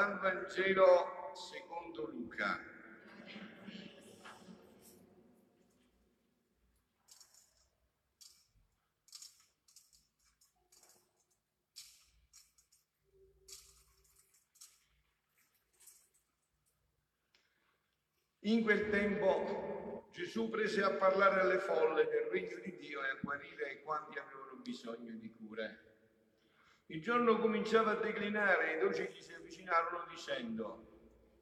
Dal Vangelo secondo Luca. In quel tempo Gesù prese a parlare alle folle del regno di Dio e a guarire quanti avevano bisogno di cure. Il giorno cominciava a declinare e i dolci gli si avvicinarono dicendo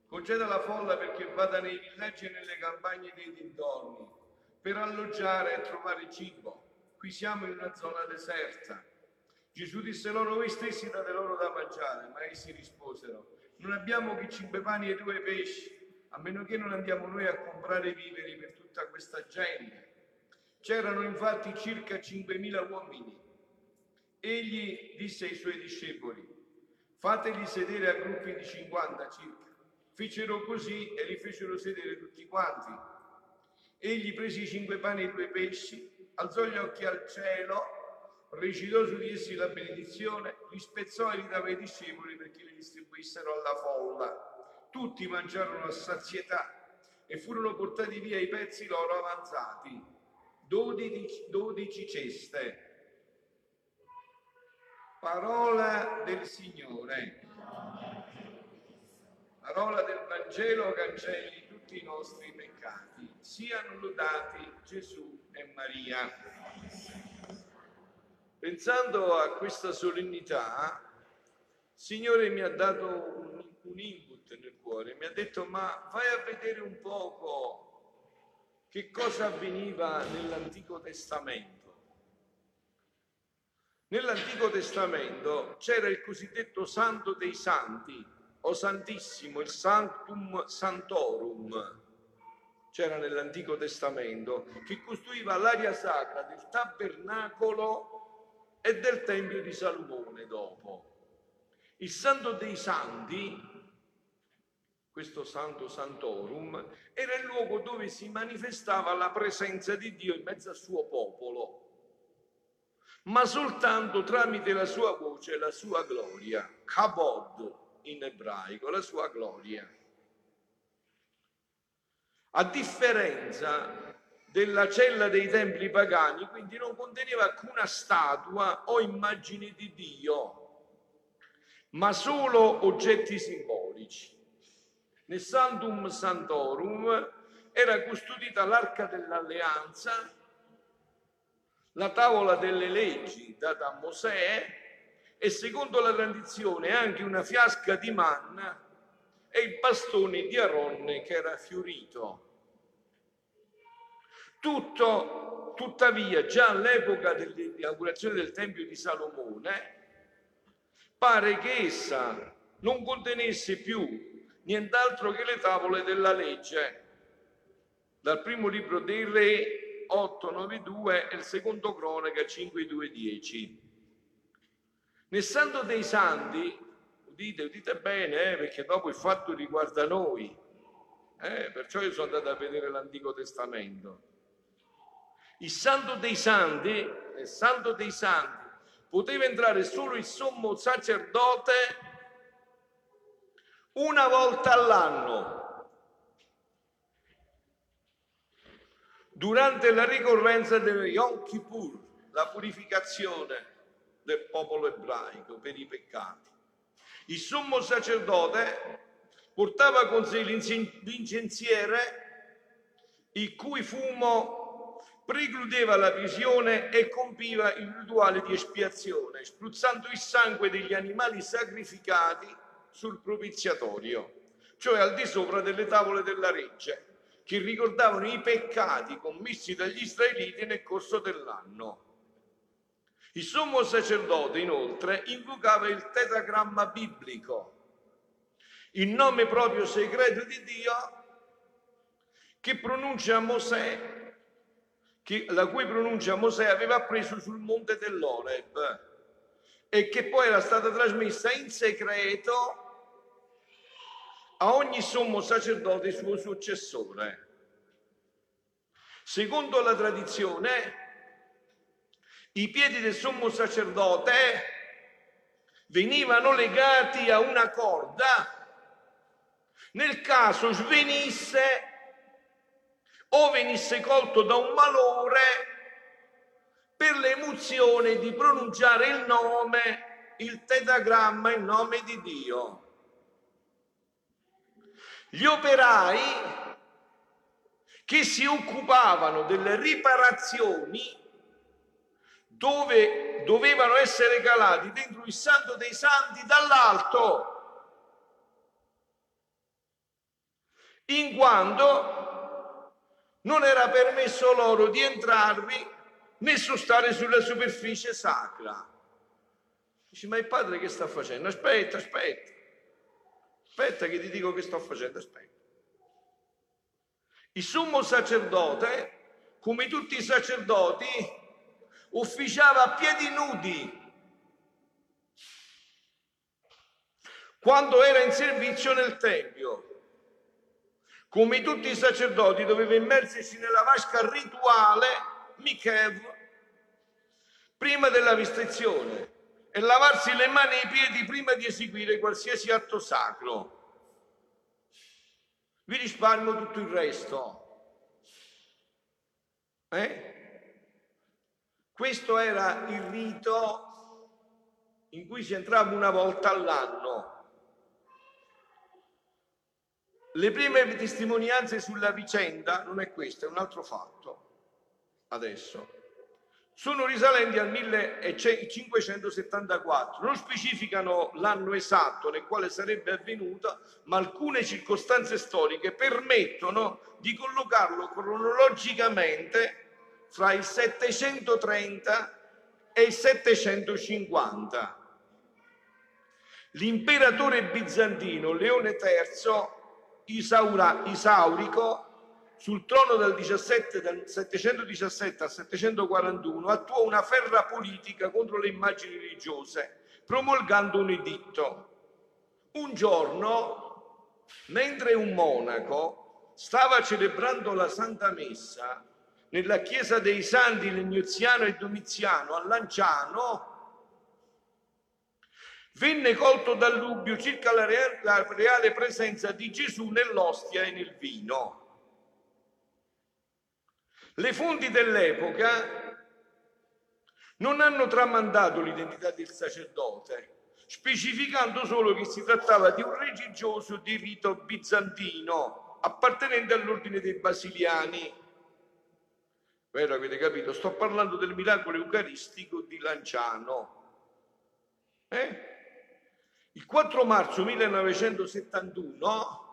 conceda la folla perché vada nei villaggi e nelle campagne dei dintorni per alloggiare e trovare cibo. Qui siamo in una zona deserta. Gesù disse loro, voi stessi date loro da mangiare, ma essi risposero, non abbiamo che cinque pani e due pesci a meno che non andiamo noi a comprare viveri per tutta questa gente. C'erano infatti circa 5.000 uomini. Egli disse ai suoi discepoli, fateli sedere a gruppi di 50 circa. Fecero così e li fecero sedere tutti quanti. Egli prese i cinque pani e due pesci, alzò gli occhi al cielo, recitò su di essi la benedizione, li spezzò e li dava ai discepoli perché li distribuissero alla folla tutti mangiarono a sazietà e furono portati via i pezzi loro avanzati, dodici, dodici ceste. Parola del Signore. Parola del Vangelo cancelli tutti i nostri peccati. Siano lodati Gesù e Maria. Pensando a questa solennità, il Signore mi ha dato un, un input nel cuore, mi ha detto ma vai a vedere un poco che cosa avveniva nell'Antico Testamento. Nell'Antico Testamento c'era il cosiddetto Santo dei Santi o Santissimo, il Sanctum Santorum, c'era nell'Antico Testamento, che costruiva l'aria sacra del tabernacolo e del Tempio di Salomone dopo. Il Santo dei Santi questo Santo Santorum, era il luogo dove si manifestava la presenza di Dio in mezzo al suo popolo, ma soltanto tramite la sua voce la sua gloria, Kabod in ebraico, la sua gloria. A differenza della cella dei templi pagani, quindi non conteneva alcuna statua o immagine di Dio, ma solo oggetti simbolici. Nel Santum Santorum era custodita l'arca dell'alleanza, la tavola delle leggi data a Mosè e secondo la tradizione anche una fiasca di manna e il bastone di Aronne che era fiorito. Tutto, tuttavia, già all'epoca dell'inaugurazione del Tempio di Salomone, pare che essa non contenesse più nient'altro che le tavole della legge, dal primo libro dei Re 892 e il secondo Cronaca 5210. Nel Santo dei Santi, udite, udite bene, eh, perché dopo il fatto riguarda noi, eh, perciò io sono andato a vedere l'Antico Testamento. Il Santo dei Santi, nel Santo dei Santi, poteva entrare solo il sommo sacerdote una volta all'anno durante la ricorrenza del Yom Kippur, la purificazione del popolo ebraico per i peccati. Il sommo sacerdote portava con sé l'incensiere il cui fumo precludeva la visione e compiva il rituale di espiazione, spruzzando il sangue degli animali sacrificati sul propiziatorio, cioè al di sopra delle tavole della regge, che ricordavano i peccati commessi dagli israeliti nel corso dell'anno. Il sommo sacerdote, inoltre, invocava il tetagramma biblico, il nome proprio segreto di Dio che pronuncia Mosè, che, la cui pronuncia Mosè aveva appreso sul monte dell'Oreb e che poi era stata trasmessa in segreto a ogni sommo sacerdote suo successore. Secondo la tradizione, i piedi del sommo sacerdote venivano legati a una corda nel caso svenisse o venisse colto da un malore per l'emozione di pronunciare il nome, il tetagramma, il nome di Dio. Gli operai che si occupavano delle riparazioni dove dovevano essere calati dentro il santo dei santi dall'alto, in quanto non era permesso loro di entrarvi né stare sulla superficie sacra. Dici, ma il padre che sta facendo? Aspetta, aspetta, aspetta che ti dico che sto facendo, aspetta. Il sommo sacerdote, come tutti i sacerdoti, ufficiava a piedi nudi quando era in servizio nel Tempio. Come tutti i sacerdoti doveva immergersi nella vasca rituale Mikev prima della vestizione e lavarsi le mani e i piedi prima di eseguire qualsiasi atto sacro. Vi risparmio tutto il resto. Eh? Questo era il rito in cui si entrava una volta all'anno. Le prime testimonianze sulla vicenda non è questo, è un altro fatto. Adesso sono risalenti al 1574, non specificano l'anno esatto nel quale sarebbe avvenuta, ma alcune circostanze storiche permettono di collocarlo cronologicamente fra il 730 e il 750. L'imperatore bizantino Leone III Isaura, Isaurico sul trono del, 17, del 717 al 741 attuò una ferra politica contro le immagini religiose, promulgando un editto. Un giorno, mentre un monaco stava celebrando la Santa Messa, nella chiesa dei santi Legnoziano e Domiziano a Lanciano, venne colto dal dubbio circa la reale presenza di Gesù nell'ostia e nel vino. Le fonti dell'epoca non hanno tramandato l'identità del sacerdote, specificando solo che si trattava di un religioso di rito bizantino appartenente all'ordine dei basiliani Vero, avete capito? Sto parlando del miracolo eucaristico di Lanciano. Eh? Il 4 marzo 1971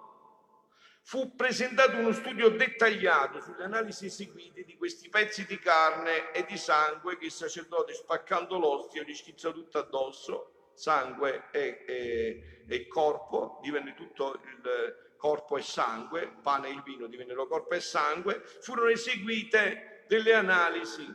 fu presentato uno studio dettagliato sulle analisi eseguite di questi pezzi di carne e di sangue che il sacerdote spaccando l'ostia gli schizza tutto addosso, sangue e, e, e corpo, divenne tutto il corpo e sangue, pane e il vino divennero corpo e sangue, furono eseguite delle analisi,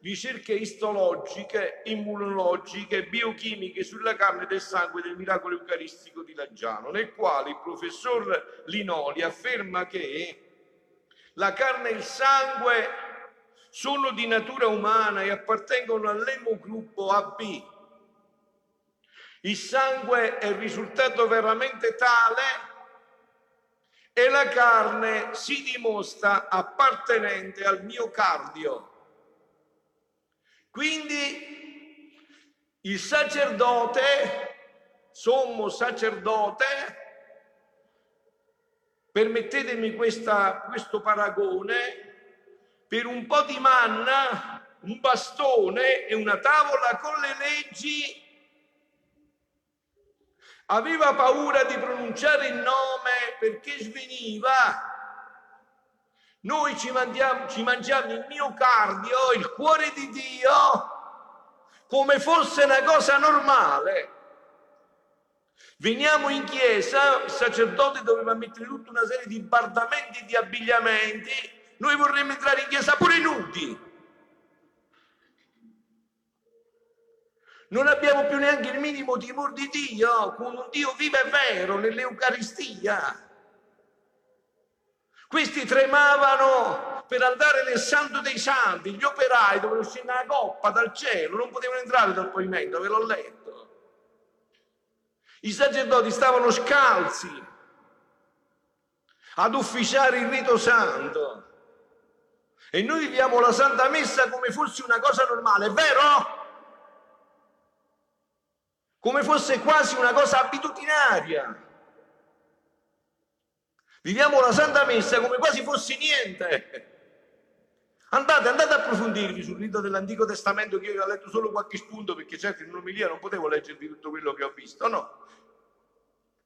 ricerche istologiche, immunologiche, biochimiche sulla carne del sangue del miracolo eucaristico di Laggiano, nel quale il professor Linoli afferma che la carne e il sangue sono di natura umana e appartengono all'emogruppo AB. Il sangue è risultato veramente tale e la carne si dimostra appartenente al miocardio. Quindi il sacerdote, sommo sacerdote, permettetemi questa, questo paragone, per un po' di manna, un bastone e una tavola con le leggi aveva paura di pronunciare il nome perché sveniva. Noi ci, mandiamo, ci mangiamo il miocardio, il cuore di Dio, come fosse una cosa normale. Veniamo in chiesa, il sacerdote doveva mettere tutta una serie di bardamenti, di abbigliamenti, noi vorremmo entrare in chiesa pure nudi. Non abbiamo più neanche il minimo timore di Dio, con un Dio vivo e vero nell'Eucaristia. Questi tremavano per andare nel santo dei santi, gli operai dovevano uscire una coppa dal cielo, non potevano entrare dal pavimento, ve l'ho letto. I sacerdoti stavano scalzi ad ufficiare il rito santo. E noi viviamo la Santa Messa come fosse una cosa normale, vero? Come fosse quasi una cosa abitudinaria. Viviamo la Santa Messa come quasi fosse niente. Andate, andate a approfondirvi sul rito dell'Antico Testamento che io ho letto solo qualche spunto perché certo in un'omilia non potevo leggervi tutto quello che ho visto, no.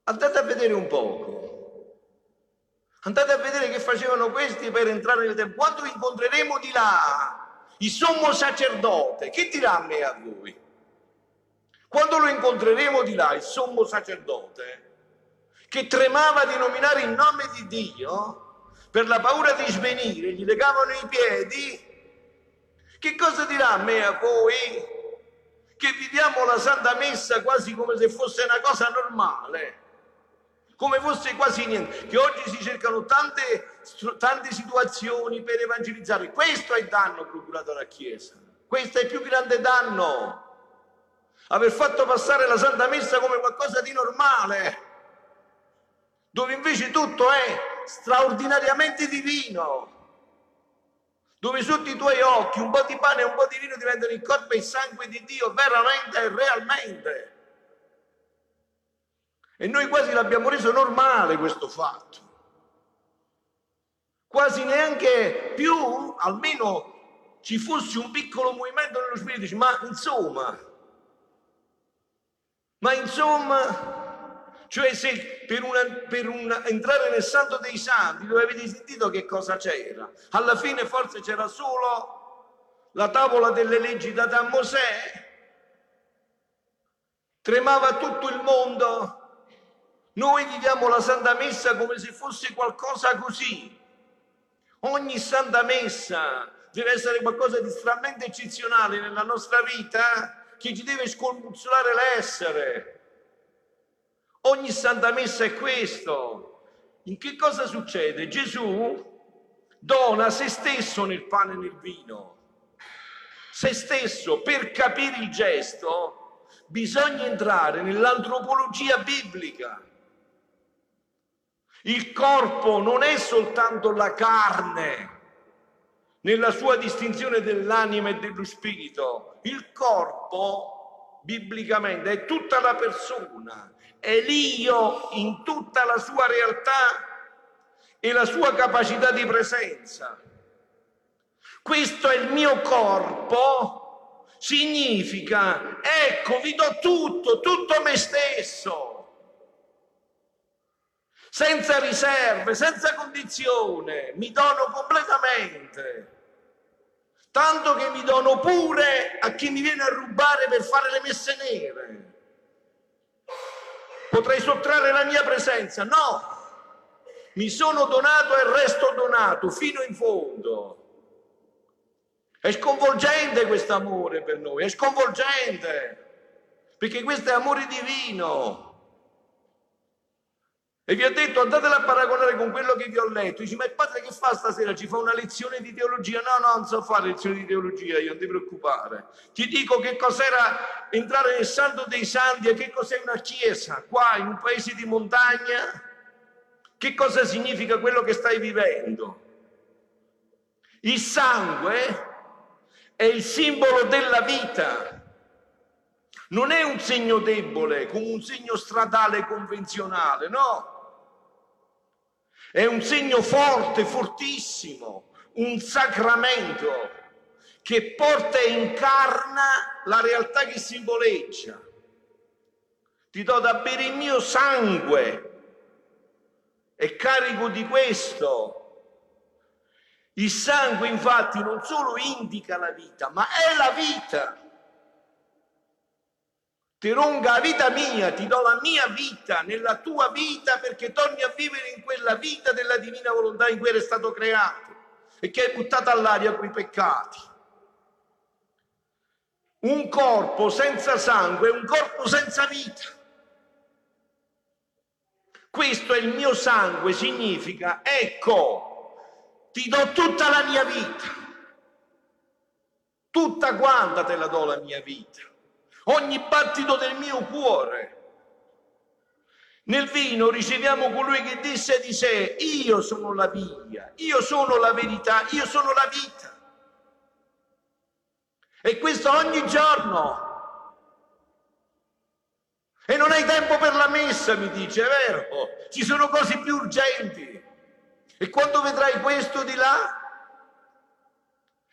Andate a vedere un poco. Andate a vedere che facevano questi per entrare nel tempo. Quando incontreremo di là il sommo sacerdote, che dirà a me e a voi? Quando lo incontreremo di là, il sommo sacerdote, che tremava di nominare il nome di Dio, per la paura di svenire, gli legavano i piedi, che cosa dirà a me a voi? Che viviamo la Santa Messa quasi come se fosse una cosa normale come fosse quasi niente, che oggi si cercano tante, tante situazioni per evangelizzare. Questo è il danno procurato alla Chiesa, questo è il più grande danno. Aver fatto passare la Santa Messa come qualcosa di normale, dove invece tutto è straordinariamente divino dove sotto i tuoi occhi un po' di pane e un po' di vino diventano il corpo e il sangue di Dio veramente e realmente. E noi quasi l'abbiamo reso normale questo fatto. Quasi neanche più, almeno ci fosse un piccolo movimento nello spirito, ma insomma, ma insomma, cioè se per, una, per una, entrare nel santo dei santi dove avete sentito che cosa c'era, alla fine forse c'era solo la tavola delle leggi date a Mosè, tremava tutto il mondo noi viviamo la Santa Messa come se fosse qualcosa così. Ogni Santa Messa deve essere qualcosa di estremamente eccezionale nella nostra vita che ci deve scombussolare l'essere. Ogni Santa Messa è questo. In che cosa succede? Gesù dona se stesso nel pane e nel vino. Se stesso, per capire il gesto, bisogna entrare nell'antropologia biblica. Il corpo non è soltanto la carne nella sua distinzione dell'anima e dello spirito. Il corpo, biblicamente, è tutta la persona, è l'io in tutta la sua realtà e la sua capacità di presenza. Questo è il mio corpo, significa, ecco, vi do tutto, tutto me stesso senza riserve, senza condizione, mi dono completamente. Tanto che mi dono pure a chi mi viene a rubare per fare le messe nere. Potrei sottrarre la mia presenza? No, mi sono donato e resto donato fino in fondo. È sconvolgente questo amore per noi, è sconvolgente, perché questo è amore divino. E vi ha detto andatela a paragonare con quello che vi ho letto. Dici, ma il padre che fa stasera? Ci fa una lezione di teologia? No, no, non so fare lezioni di teologia, io non ti preoccupare. Ti dico che cos'era entrare nel santo dei santi e che cos'è una chiesa qua in un paese di montagna. Che cosa significa quello che stai vivendo? Il sangue è il simbolo della vita. Non è un segno debole, come un segno stradale convenzionale, no è un segno forte, fortissimo, un sacramento che porta e incarna la realtà che simboleggia. Ti do da bere il mio sangue e carico di questo. Il sangue infatti non solo indica la vita, ma è la vita. Ti la vita mia, ti do la mia vita nella tua vita perché torni a vivere in quella vita della divina volontà in cui eri stato creato e che hai buttato all'aria quei peccati. Un corpo senza sangue è un corpo senza vita. Questo è il mio sangue, significa, ecco, ti do tutta la mia vita, tutta quanta te la do la mia vita ogni battito del mio cuore. Nel vino riceviamo colui che disse di sé, io sono la via, io sono la verità, io sono la vita. E questo ogni giorno. E non hai tempo per la messa, mi dice, è vero? Ci sono cose più urgenti. E quando vedrai questo di là,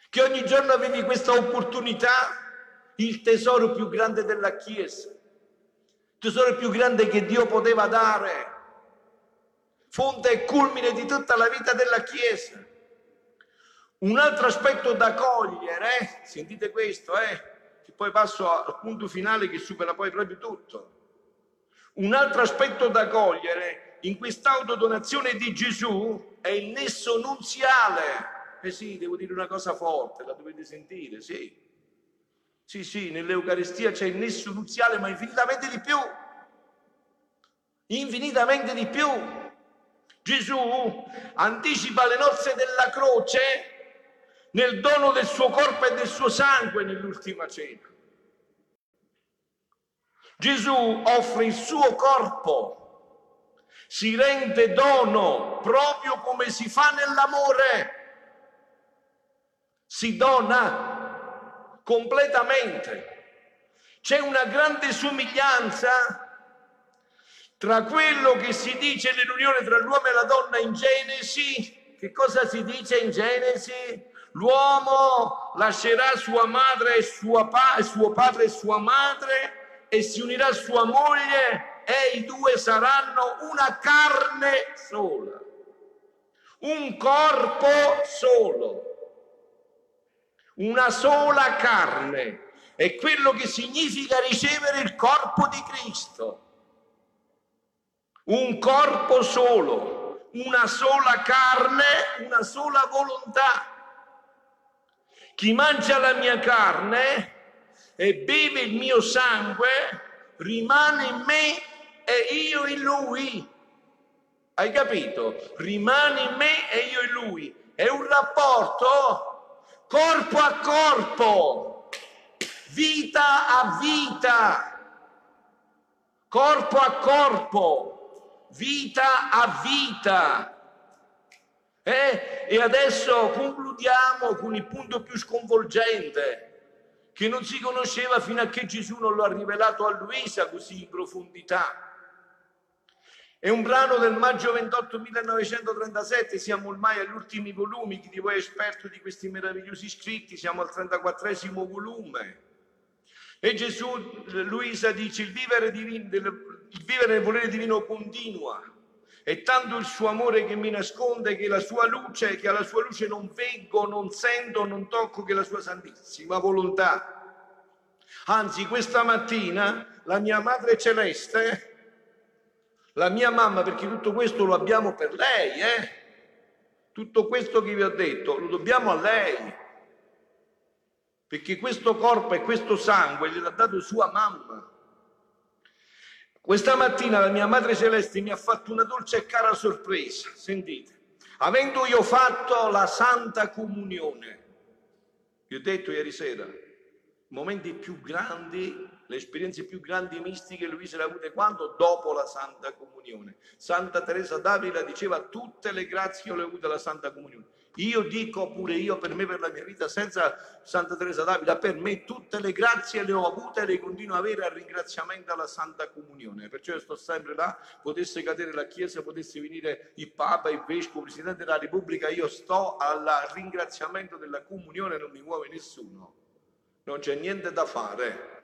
che ogni giorno avevi questa opportunità, il tesoro più grande della Chiesa, il tesoro più grande che Dio poteva dare, fonte e culmine di tutta la vita della Chiesa. Un altro aspetto da cogliere, eh? sentite questo, eh? che poi passo al punto finale che supera poi proprio tutto. Un altro aspetto da cogliere in quest'autodonazione di Gesù è il nesso nunziale. Eh sì, devo dire una cosa forte, la dovete sentire, sì. Sì, sì, nell'Eucaristia c'è il nesso nuziale, ma infinitamente di più. Infinitamente di più. Gesù anticipa le nozze della croce nel dono del suo corpo e del suo sangue nell'ultima cena. Gesù offre il suo corpo, si rende dono proprio come si fa nell'amore. Si dona completamente. C'è una grande somiglianza tra quello che si dice nell'unione tra l'uomo e la donna in Genesi. Che cosa si dice in Genesi? L'uomo lascerà sua madre e suo, pa- suo padre e sua madre e si unirà a sua moglie e i due saranno una carne sola, un corpo solo, una sola carne. È quello che significa ricevere il corpo di Cristo. Un corpo solo, una sola carne, una sola volontà. Chi mangia la mia carne e beve il mio sangue rimane in me e io in lui. Hai capito? Rimane in me e io in lui. È un rapporto corpo a corpo, vita a vita, corpo a corpo, vita a vita. Eh? E adesso concludiamo con il punto più sconvolgente, che non si conosceva fino a che Gesù non lo ha rivelato a Luisa così in profondità. È un brano del maggio 28 1937, siamo ormai agli ultimi volumi, chi di voi è esperto di questi meravigliosi scritti, siamo al 34 volume. E Gesù, Luisa dice, il vivere, divino, il vivere nel volere divino continua, è tanto il suo amore che mi nasconde che la sua luce, che alla sua luce non veggo, non sento, non tocco che la sua santissima volontà. Anzi, questa mattina la mia madre celeste, la mia mamma, perché tutto questo lo abbiamo per lei, eh? Tutto questo che vi ho detto lo dobbiamo a lei. Perché questo corpo e questo sangue gliel'ha dato sua mamma. Questa mattina la mia Madre Celeste mi ha fatto una dolce e cara sorpresa, sentite, avendo io fatto la Santa Comunione, vi ho detto ieri sera, momenti più grandi, le esperienze più grandi mistiche Luisa le ha avute quando? Dopo la Santa Comunione. Santa Teresa d'Avila diceva tutte le grazie le ho avute alla Santa Comunione. Io dico pure io per me, per la mia vita, senza Santa Teresa d'Avila, per me tutte le grazie le ho avute e le continuo a avere al ringraziamento alla Santa Comunione. Perciò io sto sempre là, potesse cadere la Chiesa, potesse venire il Papa, il Vescovo, il Presidente della Repubblica, io sto al ringraziamento della Comunione, non mi muove nessuno. Non c'è niente da fare.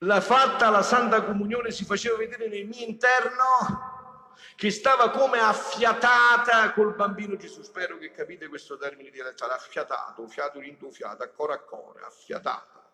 La fatta la Santa Comunione si faceva vedere nel mio interno che stava come affiatata col bambino Gesù. Spero che capite questo termine dialettale, affiatato, fiato rintufiato, a cuore a cuore, affiatata.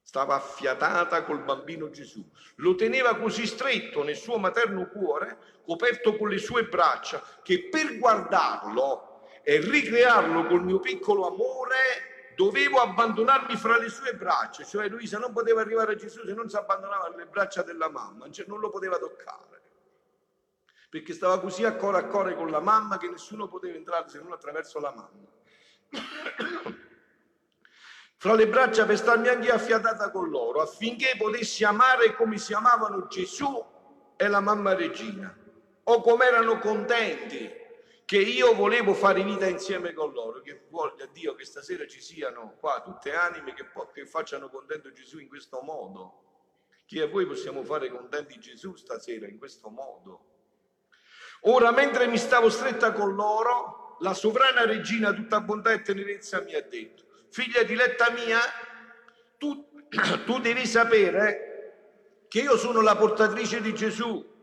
Stava affiatata col bambino Gesù. Lo teneva così stretto nel suo materno cuore, coperto con le sue braccia, che per guardarlo e ricrearlo col mio piccolo amore dovevo abbandonarmi fra le sue braccia. Cioè Luisa non poteva arrivare a Gesù se non si abbandonava nelle braccia della mamma, cioè non lo poteva toccare perché stava così a cuore a cuore con la mamma che nessuno poteva entrare se non attraverso la mamma. fra le braccia per starmi anche affiatata con loro, affinché potessi amare come si amavano Gesù e la mamma regina, o come erano contenti che io volevo fare vita insieme con loro, che voglia Dio che stasera ci siano qua tutte anime che, che facciano contento Gesù in questo modo. Chi a voi possiamo fare contenti Gesù stasera in questo modo? Ora, mentre mi stavo stretta con loro, la sovrana regina, tutta bontà e tenerezza, mi ha detto, figlia diletta mia, tu, tu devi sapere che io sono la portatrice di Gesù.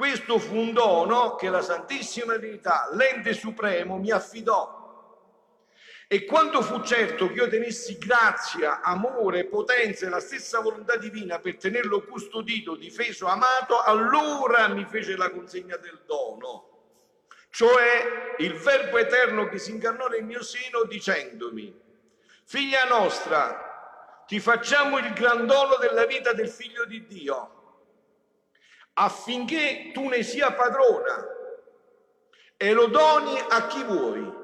Questo fu un dono che la Santissima Trinità, l'ente supremo, mi affidò. E quando fu certo che io tenessi grazia, amore, potenza e la stessa volontà divina per tenerlo custodito, difeso, amato, allora mi fece la consegna del dono cioè il Verbo eterno che si incarnò nel mio seno dicendomi, figlia nostra, ti facciamo il gran dono della vita del figlio di Dio, affinché tu ne sia padrona e lo doni a chi vuoi.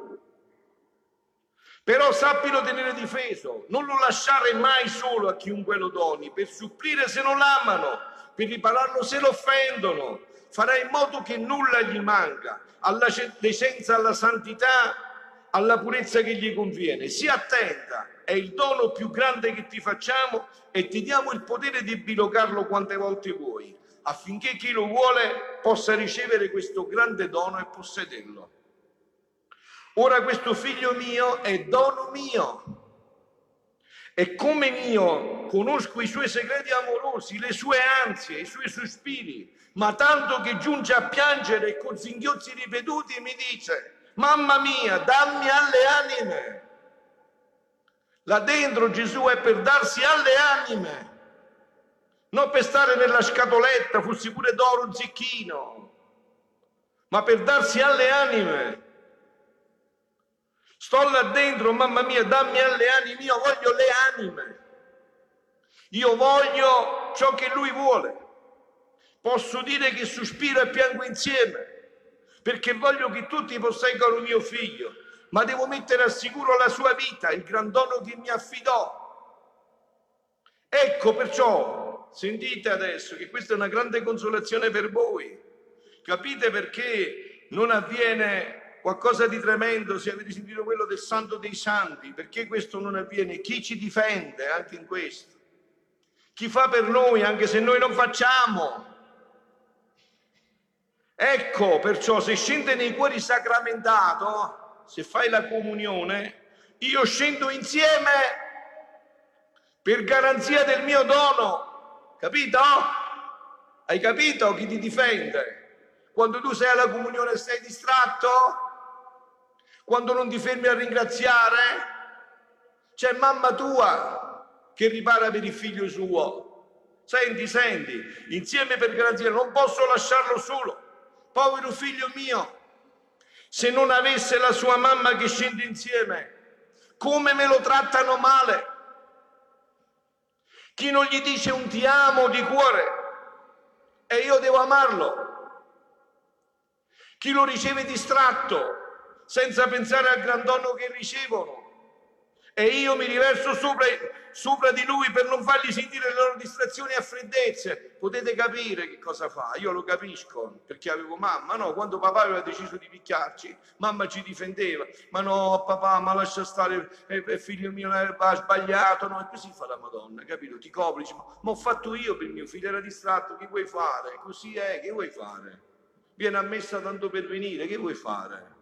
Però sappilo tenere difeso, non lo lasciare mai solo a chiunque lo doni, per supplire se non l'amano, per ripararlo se lo offendono. Farai in modo che nulla gli manca, alla decenza, alla santità, alla purezza che gli conviene. Sii attenta, è il dono più grande che ti facciamo e ti diamo il potere di bilocarlo quante volte vuoi, affinché chi lo vuole possa ricevere questo grande dono e possederlo. Ora questo figlio mio è dono mio. E come mio conosco i suoi segreti amorosi, le sue ansie, i suoi sospiri, ma tanto che giunge a piangere e con singhiozzi ripetuti mi dice, mamma mia, dammi alle anime. Là dentro Gesù è per darsi alle anime, non per stare nella scatoletta, fossi pure d'oro zecchino, ma per darsi alle anime. Sto là dentro, mamma mia, dammi alle anime, io voglio le anime. Io voglio ciò che lui vuole. Posso dire che sospiro e piango insieme, perché voglio che tutti posseggono mio figlio, ma devo mettere al sicuro la sua vita, il gran dono che mi affidò. Ecco perciò, sentite adesso che questa è una grande consolazione per voi. Capite perché non avviene qualcosa di tremendo se avete sentito quello del santo dei santi? Perché questo non avviene? Chi ci difende anche in questo? Chi fa per noi anche se noi non facciamo? Ecco, perciò se scende nei cuori sacramentato, se fai la comunione, io scendo insieme per garanzia del mio dono. Capito? Hai capito chi ti difende? Quando tu sei alla comunione e sei distratto? Quando non ti fermi a ringraziare? C'è mamma tua che ripara per il figlio suo. Senti, senti, insieme per garanzia, non posso lasciarlo solo povero figlio mio, se non avesse la sua mamma che scende insieme, come me lo trattano male. Chi non gli dice un ti amo di cuore e io devo amarlo. Chi lo riceve distratto senza pensare al gran dono che ricevono e io mi riverso sopra, sopra, di lui per non fargli sentire le loro distrazioni e freddezze. Potete capire che cosa fa? Io lo capisco perché avevo mamma, no? Quando papà aveva deciso di picchiarci, mamma ci difendeva, ma no, papà, ma lascia stare, eh, eh figlio mio ha sbagliato, no? E così fa la Madonna, capito? Ti copri, dici, ma, ma ho fatto io per mio figlio, era distratto, che vuoi fare? Così è, che vuoi fare? Viene ammessa tanto per venire, che vuoi fare?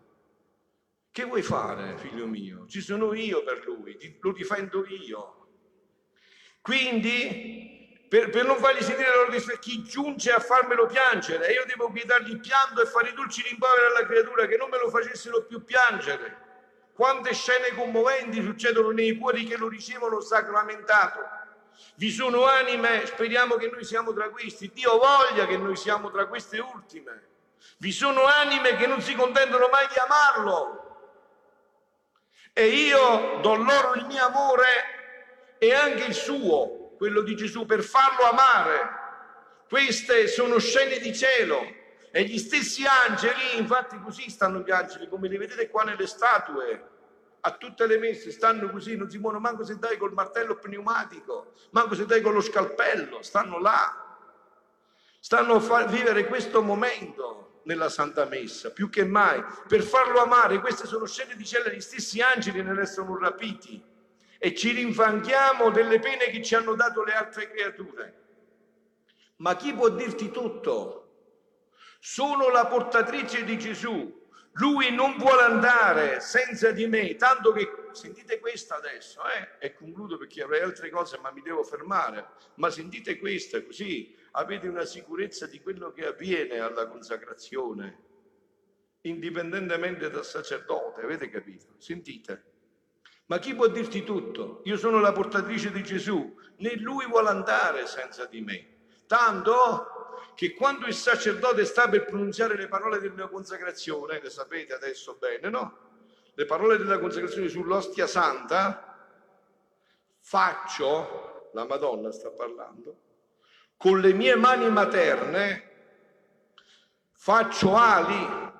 Che vuoi fare, figlio mio? Ci sono io per lui, lo difendo io. Quindi, per, per non fargli sentire la loro disperazione, chi giunge a farmelo piangere, io devo vietargli il pianto e fare i dolci rimproveri alla creatura che non me lo facessero più piangere. Quante scene commoventi succedono nei cuori che lo ricevono sacramentato. Vi sono anime, speriamo che noi siamo tra questi, Dio voglia che noi siamo tra queste ultime. Vi sono anime che non si contentano mai di amarlo, e io do loro il mio amore e anche il suo, quello di Gesù, per farlo amare. Queste sono scene di cielo e gli stessi angeli, infatti così stanno gli angeli, come li vedete qua nelle statue, a tutte le messe, stanno così, non si muovono manco se dai col martello pneumatico, manco se dai con lo scalpello, stanno là. Stanno a far vivere questo momento nella Santa Messa, più che mai, per farlo amare. Queste sono scene di cielo, gli stessi angeli ne restano rapiti e ci rinfanchiamo delle pene che ci hanno dato le altre creature. Ma chi può dirti tutto? Sono la portatrice di Gesù, lui non vuole andare senza di me, tanto che sentite questa adesso, eh? e concludo perché avrei altre cose, ma mi devo fermare. Ma sentite questa, così avete una sicurezza di quello che avviene alla consacrazione, indipendentemente dal sacerdote, avete capito? Sentite. Ma chi può dirti tutto? Io sono la portatrice di Gesù, né lui vuole andare senza di me. Tanto che quando il sacerdote sta per pronunziare le parole della consacrazione, le sapete adesso bene, no? Le parole della consacrazione sull'ostia santa, faccio, la Madonna sta parlando, con le mie mani materne, faccio ali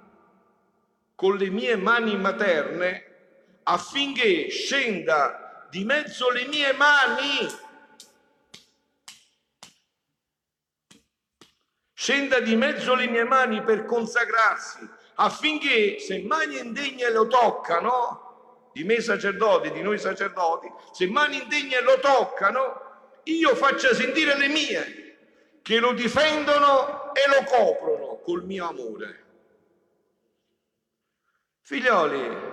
con le mie mani materne affinché scenda di mezzo le mie mani. Scenda di mezzo le mie mani per consacrarsi, affinché se mani indegne lo toccano, di me sacerdoti, di noi sacerdoti, se mani indegne lo toccano, io faccia sentire le mie, che lo difendono e lo coprono col mio amore. Figlioli,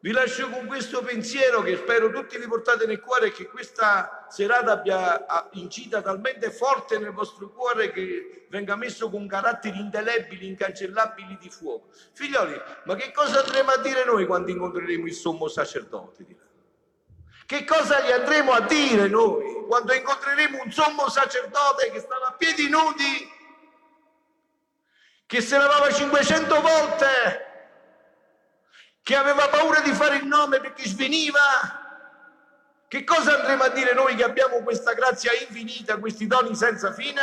vi lascio con questo pensiero che spero tutti vi portate nel cuore e che questa serata abbia incita talmente forte nel vostro cuore che venga messo con caratteri indelebili, incancellabili di fuoco. Figlioli, ma che cosa andremo a dire noi quando incontreremo il sommo sacerdote? Che cosa gli andremo a dire noi quando incontreremo un sommo sacerdote che stava a piedi nudi, che se lavava 500 volte? che aveva paura di fare il nome perché sveniva. Che cosa andremo a dire noi che abbiamo questa grazia infinita, questi doni senza fine?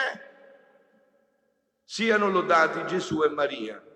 Siano lodati Gesù e Maria.